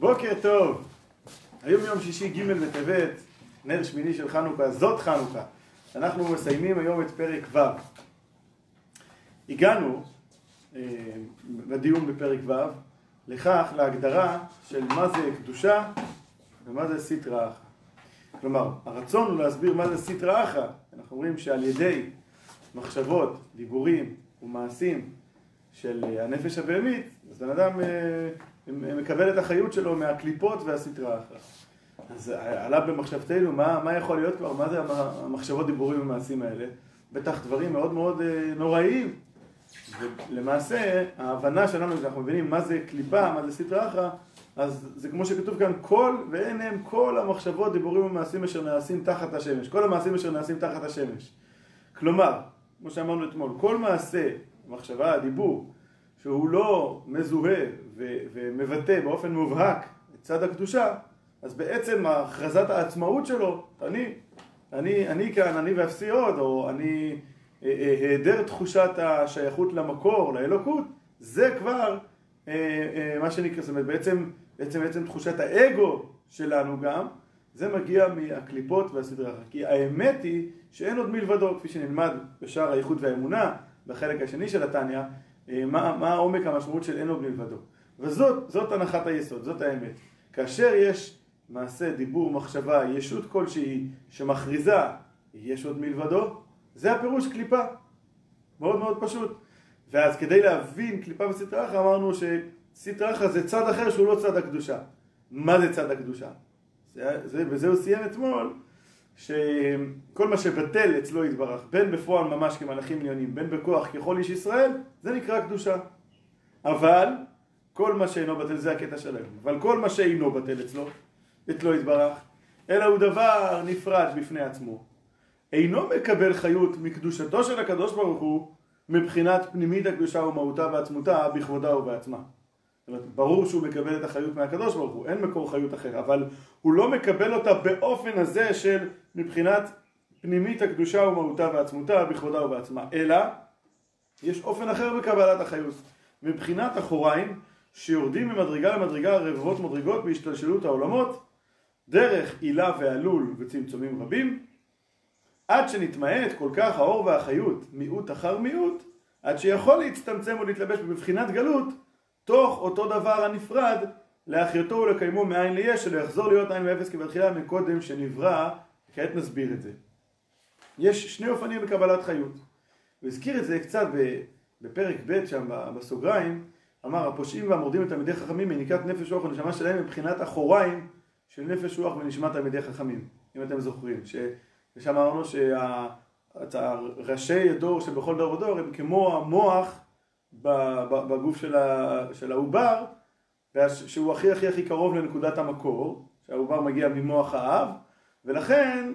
בוקר טוב, היום יום שישי ג' בטבת, נר שמיני של חנוכה, זאת חנוכה. אנחנו מסיימים היום את פרק ו'. הגענו אה, בדיון בפרק ו' לכך, להגדרה של מה זה קדושה ומה זה סטרא אחא. כלומר, הרצון הוא להסביר מה זה סטרא אחא. אנחנו אומרים שעל ידי מחשבות, דיבורים ומעשים של הנפש הבהמית, אז בן אדם אה, מקבל את החיות שלו מהקליפות והסטרא אחרא. אז עלה במחשבתנו, מה, מה יכול להיות כבר, מה זה המחשבות, דיבורים ומעשים האלה? בטח דברים מאוד מאוד אה, נוראיים. ולמעשה, ההבנה שלנו, כשאנחנו מבינים מה זה קליפה, מה זה סטרא אחרא, אז זה כמו שכתוב כאן, כל ואין הם כל המחשבות, דיבורים ומעשים אשר נעשים תחת השמש. כל המעשים אשר נעשים תחת השמש. כלומר, כמו שאמרנו אתמול, כל מעשה, מחשבה, דיבור, שהוא לא מזוהה ו- ומבטא באופן מובהק את צד הקדושה, אז בעצם הכרזת העצמאות שלו, אני, אני, אני כאן, אני ואפסי עוד, או אני אה, אה, היעדר תחושת השייכות למקור, לאלוקות, זה כבר אה, מה שנקרא, זאת אומרת בעצם, בעצם, בעצם תחושת האגו שלנו גם, זה מגיע מהקליפות והסדרה. כי האמת היא שאין עוד מלבדו, כפי שנלמד בשער האיכות והאמונה, בחלק השני של התניא, מה, מה עומק המשמעות של אין עוד מלבדו. וזאת זאת הנחת היסוד, זאת האמת. כאשר יש מעשה, דיבור, מחשבה, ישות כלשהי שמכריזה יש עוד מלבדו, זה הפירוש קליפה. מאוד מאוד פשוט. ואז כדי להבין קליפה וסטרא אחרא אמרנו שסטרא אחרא זה צד אחר שהוא לא צד הקדושה. מה זה צד הקדושה? זה, זה, וזה הוא סיים אתמול, שכל מה שבטל אצלו יתברך, בין בפועל ממש כמלאכים עליונים, בין בכוח ככל איש ישראל, זה נקרא קדושה. אבל כל מה שאינו בטל זה הקטע שלהם, אבל כל מה שאינו בטל אצלו, אצלו יתברך, אלא הוא דבר נפרד בפני עצמו. אינו מקבל חיות מקדושתו של הקדוש ברוך הוא מבחינת פנימית הקדושה ומהותה ועצמותה בכבודה ובעצמה. זאת אומרת, ברור שהוא מקבל את החיות מהקדוש ברוך הוא, אין מקור חיות אחר, אבל הוא לא מקבל אותה באופן הזה של מבחינת פנימית הקדושה ומהותה ועצמותה בכבודה ובעצמה, אלא יש אופן אחר בקבלת החיות. מבחינת אחוריים, שיורדים ממדרגה למדרגה רבבות מדרגות בהשתלשלות העולמות, דרך עילה ועלול וצמצומים רבים, עד שנתמעט כל כך האור והחיות, מיעוט אחר מיעוט, עד שיכול להצטמצם ולהתלבש בבחינת גלות, תוך אותו דבר הנפרד, להחיותו ולקיימו מאין ליש, שלא יחזור להיות עין ואפס כבתחילה מקודם שנברא, כעת נסביר את זה. יש שני אופנים בקבלת חיות. הוא הזכיר את זה קצת בפרק ב' שם בסוגריים, אמר הפושעים והמורדים את תלמידי חכמים מניקת נפש רוח ונשמה שלהם מבחינת אחוריים של נפש רוח ונשמת תלמידי חכמים, אם אתם זוכרים. ושם אמרנו שהראשי הדור שבכל דור ודור הם כמו המוח בגוף של העובר, שהוא הכי הכי הכי קרוב לנקודת המקור, שהעובר מגיע ממוח האב, ולכן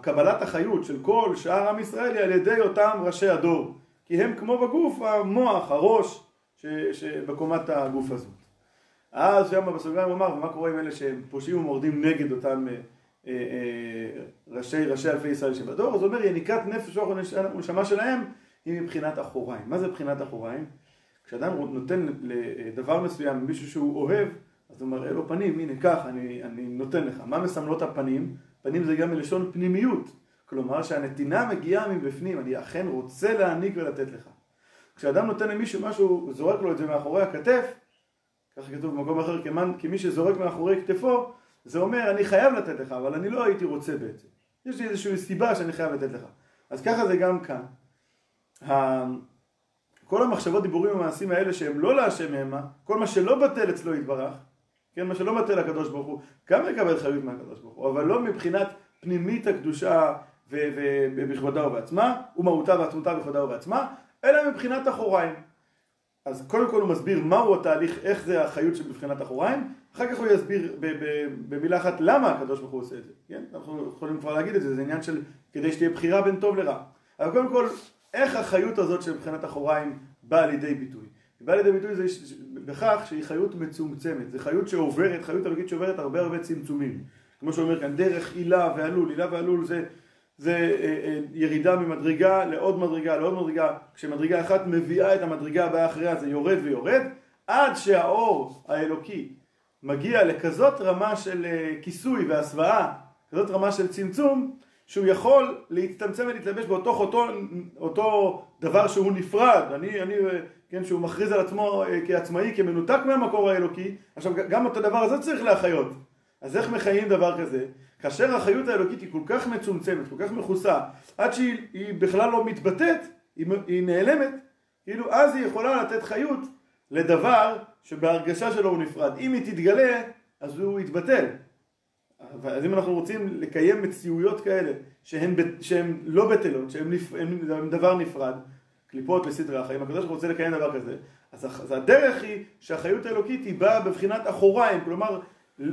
קבלת החיות של כל שאר עם ישראל היא על ידי אותם ראשי הדור. כי הם כמו בגוף, המוח, הראש, שבקומת הגוף הזאת. אז שם בסוגריים הוא אמר, ומה קורה עם אלה שהם פושעים ומורדים נגד אותם אה, אה, אה, ראשי, ראשי אלפי ישראל שבדור? אז הוא אומר, יניקת נפש רוח ונשמה שלהם היא מבחינת אחוריים. מה זה מבחינת אחוריים? כשאדם נותן לדבר מסוים מישהו שהוא אוהב, אז הוא מראה לו פנים, הנה קח, אני, אני נותן לך. מה מסמלות הפנים? פנים זה גם מלשון פנימיות. כלומר שהנתינה מגיעה מבפנים, אני אכן רוצה להעניק ולתת לך. כשאדם נותן למישהו משהו, זורק לו את זה מאחורי הכתף, ככה כתוב במקום אחר, כמי כמי שזורק מאחורי כתפו, זה אומר אני חייב לתת לך, אבל אני לא הייתי רוצה בעצם. יש לי איזושהי סיבה שאני חייב לתת לך. אז ככה זה גם כאן. כל המחשבות, דיבורים ומעשים האלה שהם לא להשם המה, כל מה שלא בטל אצלו יתברך, כן, מה שלא בטל לקדוש ברוך הוא, גם יקבל חיות מהקדוש ברוך הוא, אבל לא מבחינת פנימית הקדושה ובכבודה ובעצמה, ומהותה ועצמותה בכבודה ובעצמה, אלא מבחינת אחוריים. אז קודם כל הוא מסביר מהו התהליך, איך זה החיות שבבחינת אחוריים, אחר כך הוא יסביר במילה אחת למה הקדוש ברוך הוא עושה את זה, כן? אנחנו יכולים כבר להגיד את זה, זה עניין של כדי שתהיה בחירה בין טוב לרע. אבל קודם כל, איך החיות הזאת שבבחינת אחוריים באה לידי ביטוי? היא באה לידי ביטוי זה בכך שהיא חיות מצומצמת, זו חיות שעוברת, חיות אלוקית שעוברת הרבה הרבה צמצומים. כמו שאומר כאן, דרך עילה ועלול, עילה ועלול זה זה אה, אה, ירידה ממדרגה לעוד מדרגה לעוד מדרגה, כשמדרגה אחת מביאה את המדרגה הבאה אחריה זה יורד ויורד, עד שהאור האלוקי מגיע לכזאת רמה של אה, כיסוי והסוואה, כזאת רמה של צמצום, שהוא יכול להצטמצם ולהתלבש באותו אותו, אותו דבר שהוא נפרד, אני, אני, כן, שהוא מכריז על עצמו כעצמאי, כמנותק מהמקור האלוקי, עכשיו גם את הדבר הזה צריך להחיות. אז איך מחיים דבר כזה? כאשר החיות האלוקית היא כל כך מצומצמת, כל כך מכוסה, עד שהיא בכלל לא מתבטאת, היא, היא נעלמת, כאילו אז היא יכולה לתת חיות לדבר שבהרגשה שלו הוא נפרד. אם היא תתגלה, אז הוא יתבטל. אז אם אנחנו רוצים לקיים מציאויות כאלה שהן, שהן לא בטלות, שהן נפ... דבר נפרד, קליפות לסדרי החיים, הקדוש רוצה לקיים דבר כזה, אז, אז הדרך היא שהחיות האלוקית היא באה בבחינת אחוריים, כלומר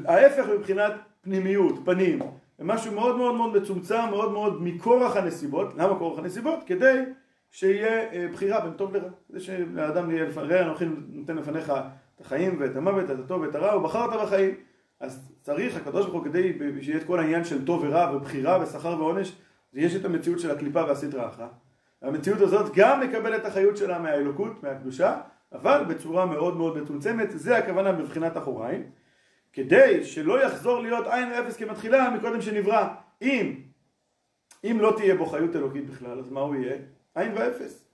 ההפך מבחינת פנימיות, פנים, משהו מאוד מאוד מאוד מצומצם, מאוד מאוד מכורח הנסיבות, למה כורח הנסיבות? כדי שיהיה אה, בחירה בין טוב לרע, כדי שלאדם יהיה ראה אנוכי נותן לפניך את החיים ואת המוות, את הטוב ואת הרע, ובחרת בחיים, אז צריך הקדוש ברוך הוא כדי שיהיה את כל העניין של טוב ורע ובחירה ושכר ועונש, יש את המציאות של הקליפה והסדרה אחת. והמציאות הזאת גם מקבלת החיות שלה מהאלוקות, מהקדושה, אבל בצורה מאוד מאוד מצומצמת, זה הכוונה בבחינת אחוריים. כדי שלא יחזור להיות עין ואפס כמתחילה מקודם שנברא. אם, אם לא תהיה בו חיות אלוקית בכלל, אז מה הוא יהיה? עין ואפס.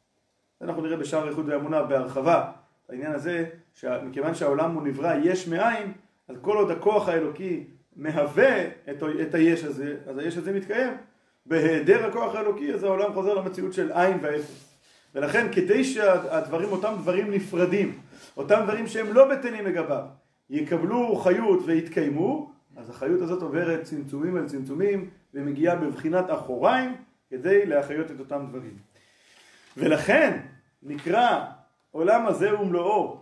אנחנו נראה בשער איחוד ואמונה בהרחבה העניין הזה, שמכיוון שהעולם הוא נברא יש מאין, אז כל עוד הכוח האלוקי מהווה את, את היש הזה, אז היש הזה מתקיים. בהיעדר הכוח האלוקי, אז העולם חוזר למציאות של עין ואפס. ולכן כדי שהדברים, אותם דברים נפרדים, אותם דברים שהם לא בטלים לגביו, יקבלו חיות ויתקיימו, אז החיות הזאת עוברת צמצומים על צמצומים ומגיעה בבחינת אחוריים כדי להחיות את אותם דברים. ולכן נקרא עולם הזה ומלואו,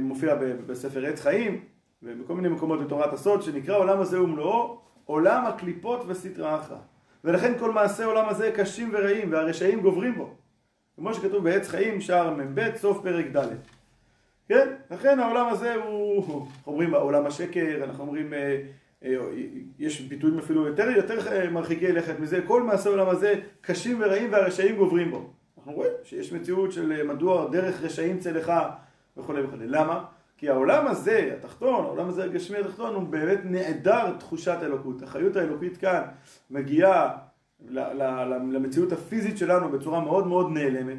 מופיע בספר עץ חיים ובכל מיני מקומות בתורת הסוד, שנקרא עולם הזה ומלואו עולם הקליפות וסטרא אחרא. ולכן כל מעשי עולם הזה קשים ורעים והרשעים גוברים בו. כמו שכתוב בעץ חיים שער מ"ב סוף פרק ד'. כן? לכן העולם הזה הוא, אומרים עולם השקר, אנחנו אומרים, אה, אה, יש ביטויים אפילו יותר, יותר אה, מרחיקי לכת מזה, כל מעשי העולם הזה קשים ורעים והרשעים גוברים בו. אנחנו רואים שיש מציאות של מדוע דרך רשעים צלחה וכולי וכולי. למה? כי העולם הזה, התחתון, העולם הזה הגשמי התחתון, הוא באמת נעדר תחושת אלוקות. החיות האלוקית כאן מגיעה למציאות הפיזית שלנו בצורה מאוד מאוד נעלמת.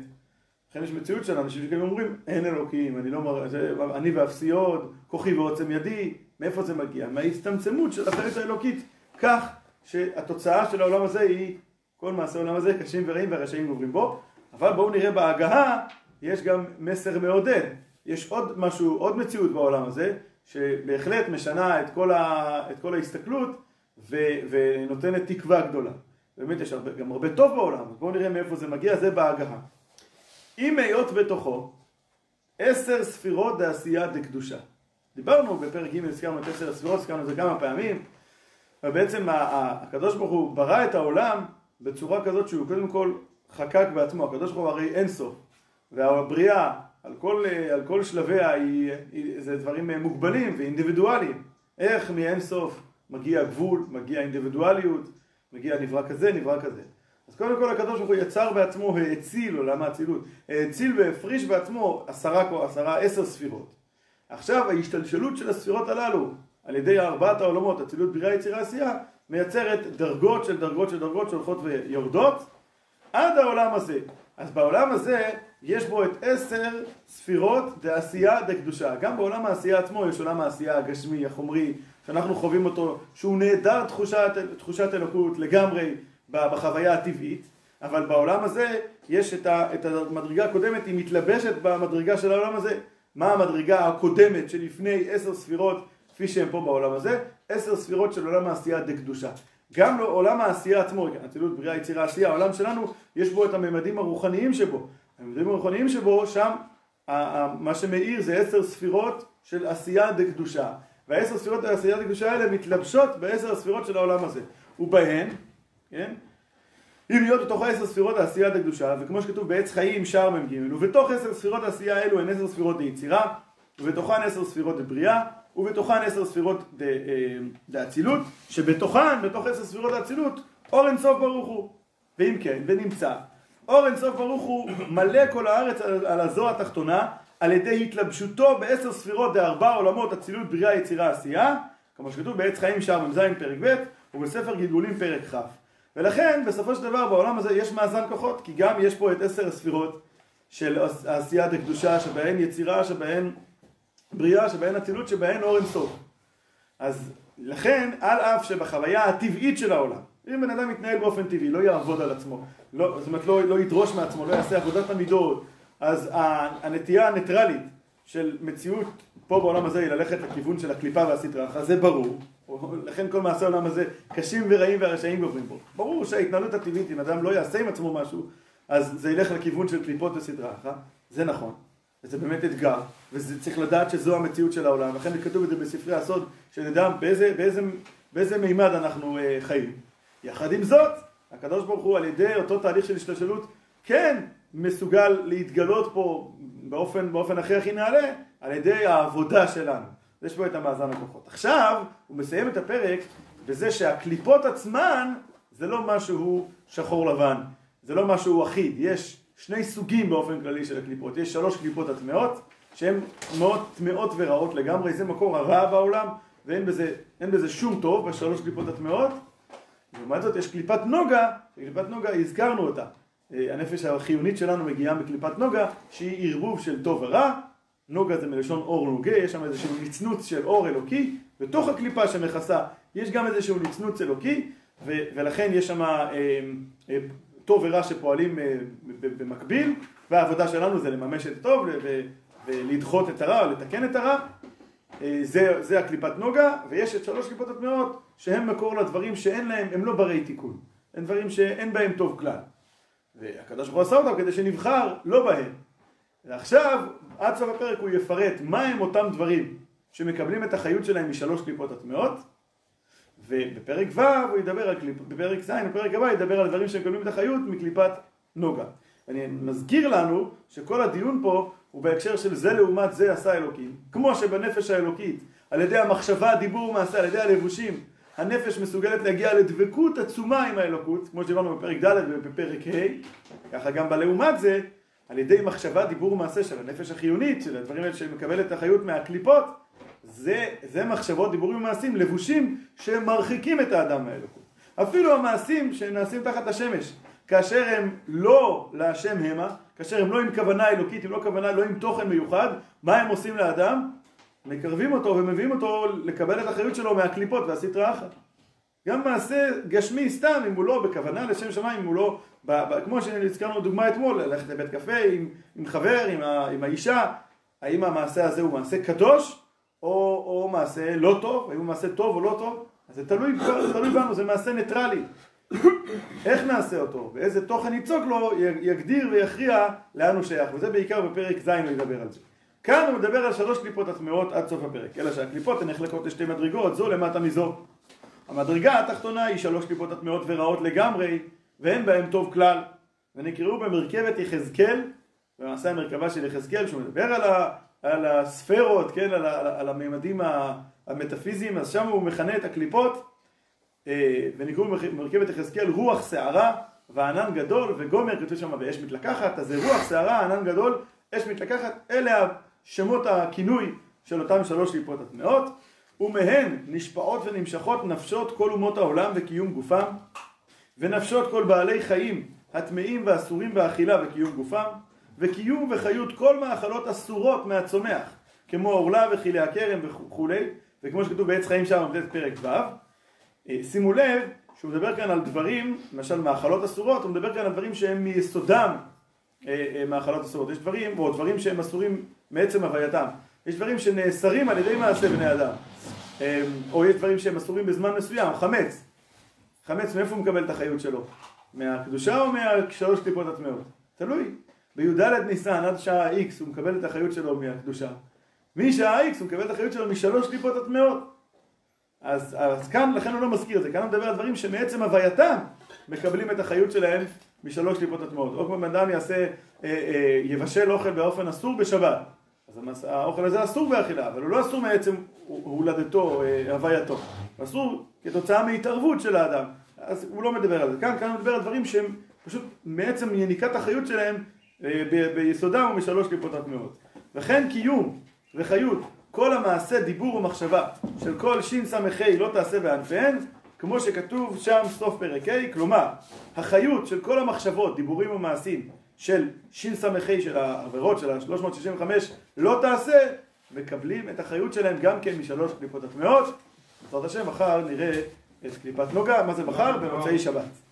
לכן יש מציאות של אנשים שכאילו אומרים, אין אלוקים, אני לא מראה, אני ואפסי עוד, כוחי ועוצם ידי, מאיפה זה מגיע? מההצטמצמות של החיות האלוקית, כך שהתוצאה של העולם הזה היא, כל מעשה העולם הזה קשים ורעים והרשעים עוברים בו, אבל בואו נראה בהגהה, יש גם מסר מעודד. יש עוד משהו, עוד מציאות בעולם הזה, שבהחלט משנה את כל, ה, את כל ההסתכלות ו, ונותנת תקווה גדולה. באמת יש הרבה, גם הרבה טוב בעולם, בואו נראה מאיפה זה מגיע, זה בהגהה. אם היות בתוכו עשר ספירות דעשייה דקדושה. דיברנו בפרק ג' הזכרנו את עשר הספירות, הזכרנו את זה כמה פעמים, ובעצם הקדוש ברוך הוא ברא את העולם בצורה כזאת שהוא קודם כל חקק בעצמו, הקדוש ברוך הוא הרי אין סוף, והבריאה על כל, על כל שלביה היא, היא, זה דברים מוגבלים ואינדיבידואליים. איך מאין סוף מגיע גבול, מגיע אינדיבידואליות, מגיע נברא כזה, נברא כזה. אז קודם כל הקדוש ברוך הוא יצר בעצמו, האציל עולם האצילות, האציל והפריש בעצמו עשרה, עשרה, עשר ספירות. עכשיו ההשתלשלות של הספירות הללו על ידי ארבעת העולמות, אצילות, בריאה, יצירה, עשייה, מייצרת דרגות של דרגות של דרגות שהולכות ויורדות עד העולם הזה. אז בעולם הזה יש בו את עשר ספירות דעשייה דקדושה. גם בעולם העשייה עצמו יש עולם העשייה הגשמי, החומרי, שאנחנו חווים אותו, שהוא נעדר תחושת, תחושת אלוקות לגמרי בחוויה הטבעית, אבל בעולם הזה יש את, ה, את המדרגה הקודמת, היא מתלבשת במדרגה של העולם הזה. מה המדרגה הקודמת שלפני עשר ספירות כפי שהן פה בעולם הזה? עשר ספירות של עולם העשייה דקדושה. גם לעולם העשייה עצמו, אצילות, בריאה, יצירה, עשייה, העולם שלנו, יש בו את הממדים הרוחניים שבו. הממדים הרוחניים שבו, שם מה שמאיר זה עשר ספירות של עשייה דקדושה. והעשר ספירות של עשייה דקדושה האלה מתלבשות בעשר הספירות של העולם הזה. ובהן, כן? אם להיות בתוך עשר ספירות העשייה דקדושה, וכמו שכתוב בעץ חיים שער מ"ג, ובתוך עשר ספירות העשייה האלו הן עשר ספירות ליצירה, ובתוכן עשר ספירות לבריאה, ובתוכן עשר ספירות אה, לאצילות, שבתוכן, בתוך עשר ספירות לאצילות, אור אינסוף ברוך הוא. ואם כן, ונמצא, אור אינסוף ברוך הוא מלא כל הארץ על, על הזו התחתונה, על ידי התלבשותו בעשר ספירות דארבע עולמות אצילות בריאה יצירה עשייה כמו שכתוב בעץ חיים שער מ"ז פרק ב' ובספר גלגולים פרק כ' ולכן בסופו של דבר בעולם הזה יש מאזן כוחות כי גם יש פה את עשר הספירות של עשיית הקדושה שבהן יצירה שבהן בריאה שבהן אצילות שבהן אור אינסוף. אז לכן על אף שבחוויה הטבעית של העולם אם בן אדם יתנהל באופן טבעי לא יעבוד על עצמו לא, זאת אומרת לא, לא ידרוש מעצמו לא יעשה עבודת המידות אז הנטייה הניטרלית של מציאות פה בעולם הזה היא ללכת לכיוון של הקליפה והסטרה. אחת, זה ברור, לכן כל מעשי העולם הזה קשים ורעים והרשעים גוברים בו. ברור שההתנהלות הטבעית, אם אדם לא יעשה עם עצמו משהו, אז זה ילך לכיוון של קליפות וסדרה אחת, זה נכון, וזה באמת אתגר, וצריך לדעת שזו המציאות של העולם, לכן כתוב את זה בספרי הסוד, שנדע באיזה, באיזה, באיזה מימד אנחנו אה, חיים. יחד עם זאת, הקדוש ברוך הוא על ידי אותו תהליך של השתלשלות, כן מסוגל להתגלות פה באופן, באופן הכי הכי נעלה, על ידי העבודה שלנו. יש פה את המאזן הכוחות. עכשיו, הוא מסיים את הפרק בזה שהקליפות עצמן זה לא משהו שחור לבן, זה לא משהו אחיד, יש שני סוגים באופן כללי של הקליפות, יש שלוש קליפות הטמעות שהן מאוד טמעות ורעות לגמרי, זה מקור הרע בעולם ואין בזה, בזה שום טוב בשלוש קליפות הטמעות. לעומת זאת יש קליפת נוגה, קליפת נוגה הזכרנו אותה, אה, הנפש החיונית שלנו מגיעה מקליפת נוגה שהיא ערבוב של טוב ורע נוגה זה מלשון אור נוגה, יש שם איזשהו נצנוץ של אור אלוקי, בתוך הקליפה שמכסה יש גם איזשהו נצנוץ אלוקי, ו- ולכן יש שם אה, אה, טוב ורע שפועלים אה, במקביל, והעבודה שלנו זה לממש את הטוב ו- ולדחות את הרע, לתקן את הרע. אה, זה, זה הקליפת נוגה, ויש את שלוש קליפות הטמעות שהם מקור לדברים שאין להם, הם לא ברי תיקון, הם דברים שאין בהם טוב כלל. והקדוש ברוך הוא עשה אותם כדי שנבחר לא בהם. ועכשיו, עד סוף הפרק הוא יפרט מהם אותם דברים שמקבלים את החיות שלהם משלוש קליפות הטמעות ובפרק ו' הוא ידבר על קליפ... בפרק ז', בפרק הבא ידבר על דברים שמקבלים את החיות מקליפת נוגה. אני מזכיר לנו שכל הדיון פה הוא בהקשר של זה לעומת זה עשה אלוקים. כמו שבנפש האלוקית, על ידי המחשבה, דיבור מעשה, על ידי הלבושים, הנפש מסוגלת להגיע לדבקות עצומה עם האלוקות, כמו שדיברנו בפרק ד' ובפרק ה', ככה גם בלעומת זה, על ידי מחשבה, דיבור ומעשה של הנפש החיונית, של הדברים האלה שמקבלת אחריות מהקליפות, זה, זה מחשבות, דיבורים ומעשים לבושים שמרחיקים את האדם מהאלוקות. אפילו המעשים שנעשים תחת השמש, כאשר הם לא להשם המה, כאשר הם לא עם כוונה אלוקית, אם לא כוונה, לא עם תוכן מיוחד, מה הם עושים לאדם? מקרבים אותו ומביאים אותו לקבל את האחריות שלו מהקליפות והסטרא אחת. גם מעשה גשמי סתם, אם הוא לא בכוונה לשם שמיים, אם הוא לא, ב, ב, כמו שהזכרנו דוגמה אתמול, ללכת לבית קפה עם, עם חבר, עם, ה, עם האישה, האם המעשה הזה הוא מעשה קדוש, או, או מעשה לא טוב, האם הוא מעשה טוב או לא טוב, אז זה תלוי, תלוי בנו, זה מעשה ניטרלי. איך נעשה אותו, ואיזה תוכן ייצוג לו, יגדיר ויכריע לאן הוא שייך, וזה בעיקר בפרק ז' הוא ידבר על זה. כאן הוא מדבר על שלוש קליפות הטמעות עד סוף הפרק, אלא שהקליפות הן נחלקות לשתי מדרגות, זו למטה מזו. המדרגה התחתונה היא שלוש קליפות הטמעות ורעות לגמרי, ואין בהן טוב כלל. ונקראו במרכבת יחזקאל, במעשה המרכבה של יחזקאל, שהוא מדבר על, ה, על הספרות, כן, על, על, על הממדים המטאפיזיים, אז שם הוא מכנה את הקליפות, אה, ונקראו במרכבת יחזקאל רוח שערה וענן גדול וגומר, כתוב שם ואש מתלקחת, אז זה רוח שערה, ענן גדול, אש מתלקחת, אלה שמות הכינוי של אותם שלוש קליפות הטמעות. ומהן נשפעות ונמשכות נפשות כל אומות העולם וקיום גופם, ונפשות כל בעלי חיים הטמאים והאסורים באכילה וקיום גופם, וקיום וחיות כל מאכלות אסורות מהצומח, כמו עורלה וכלי הכרם וכולי, וכמו שכתוב בעץ חיים שם פרק ו', אה, שימו לב שהוא מדבר כאן על דברים, למשל מאכלות אסורות, הוא מדבר כאן על דברים שהם מיסודם אה, אה, מאכלות אסורות, יש דברים, או דברים שהם אסורים מעצם הווייתם, יש דברים שנאסרים על ידי מעשה בני אדם, או יש דברים שהם אסורים בזמן מסוים, חמץ. חמץ, מאיפה הוא מקבל את החיות שלו? מהקדושה או מהשלוש קליפות הטמעות? תלוי. בי"ד ניסן עד שעה X הוא מקבל את החיות שלו מהקדושה. משעה X הוא מקבל את החיות שלו משלוש קליפות הטמעות. אז, אז כאן, לכן הוא לא מזכיר את זה, כאן הוא מדבר על דברים שמעצם הווייתם מקבלים את החיות שלהם משלוש קליפות הטמעות. או כמו בן אדם יעשה, אה, אה, יבשל אוכל באופן אסור בשבת. אז האוכל הזה אסור באכילה, אבל הוא לא אסור מעצם הולדתו, אה, הווייתו. אסור כתוצאה מהתערבות של האדם. אז הוא לא מדבר על זה. כאן, כאן הוא מדבר על דברים שהם פשוט מעצם יניקת החיות שלהם אה, ביסודם ומשלוש קליפות הטמעות. וכן קיום וחיות כל המעשה דיבור ומחשבה של כל שס"ה לא תעשה בענפיהן כמו שכתוב שם סוף פרק ה', כלומר החיות של כל המחשבות, דיבורים ומעשים של שס"ה של העבירות של ה-365 לא תעשה, מקבלים את החיות שלהם גם כן משלוש קליפות הטמעות. בעזרת השם מחר נראה את קליפת נוגה, מה זה מחר? במוצאי שבת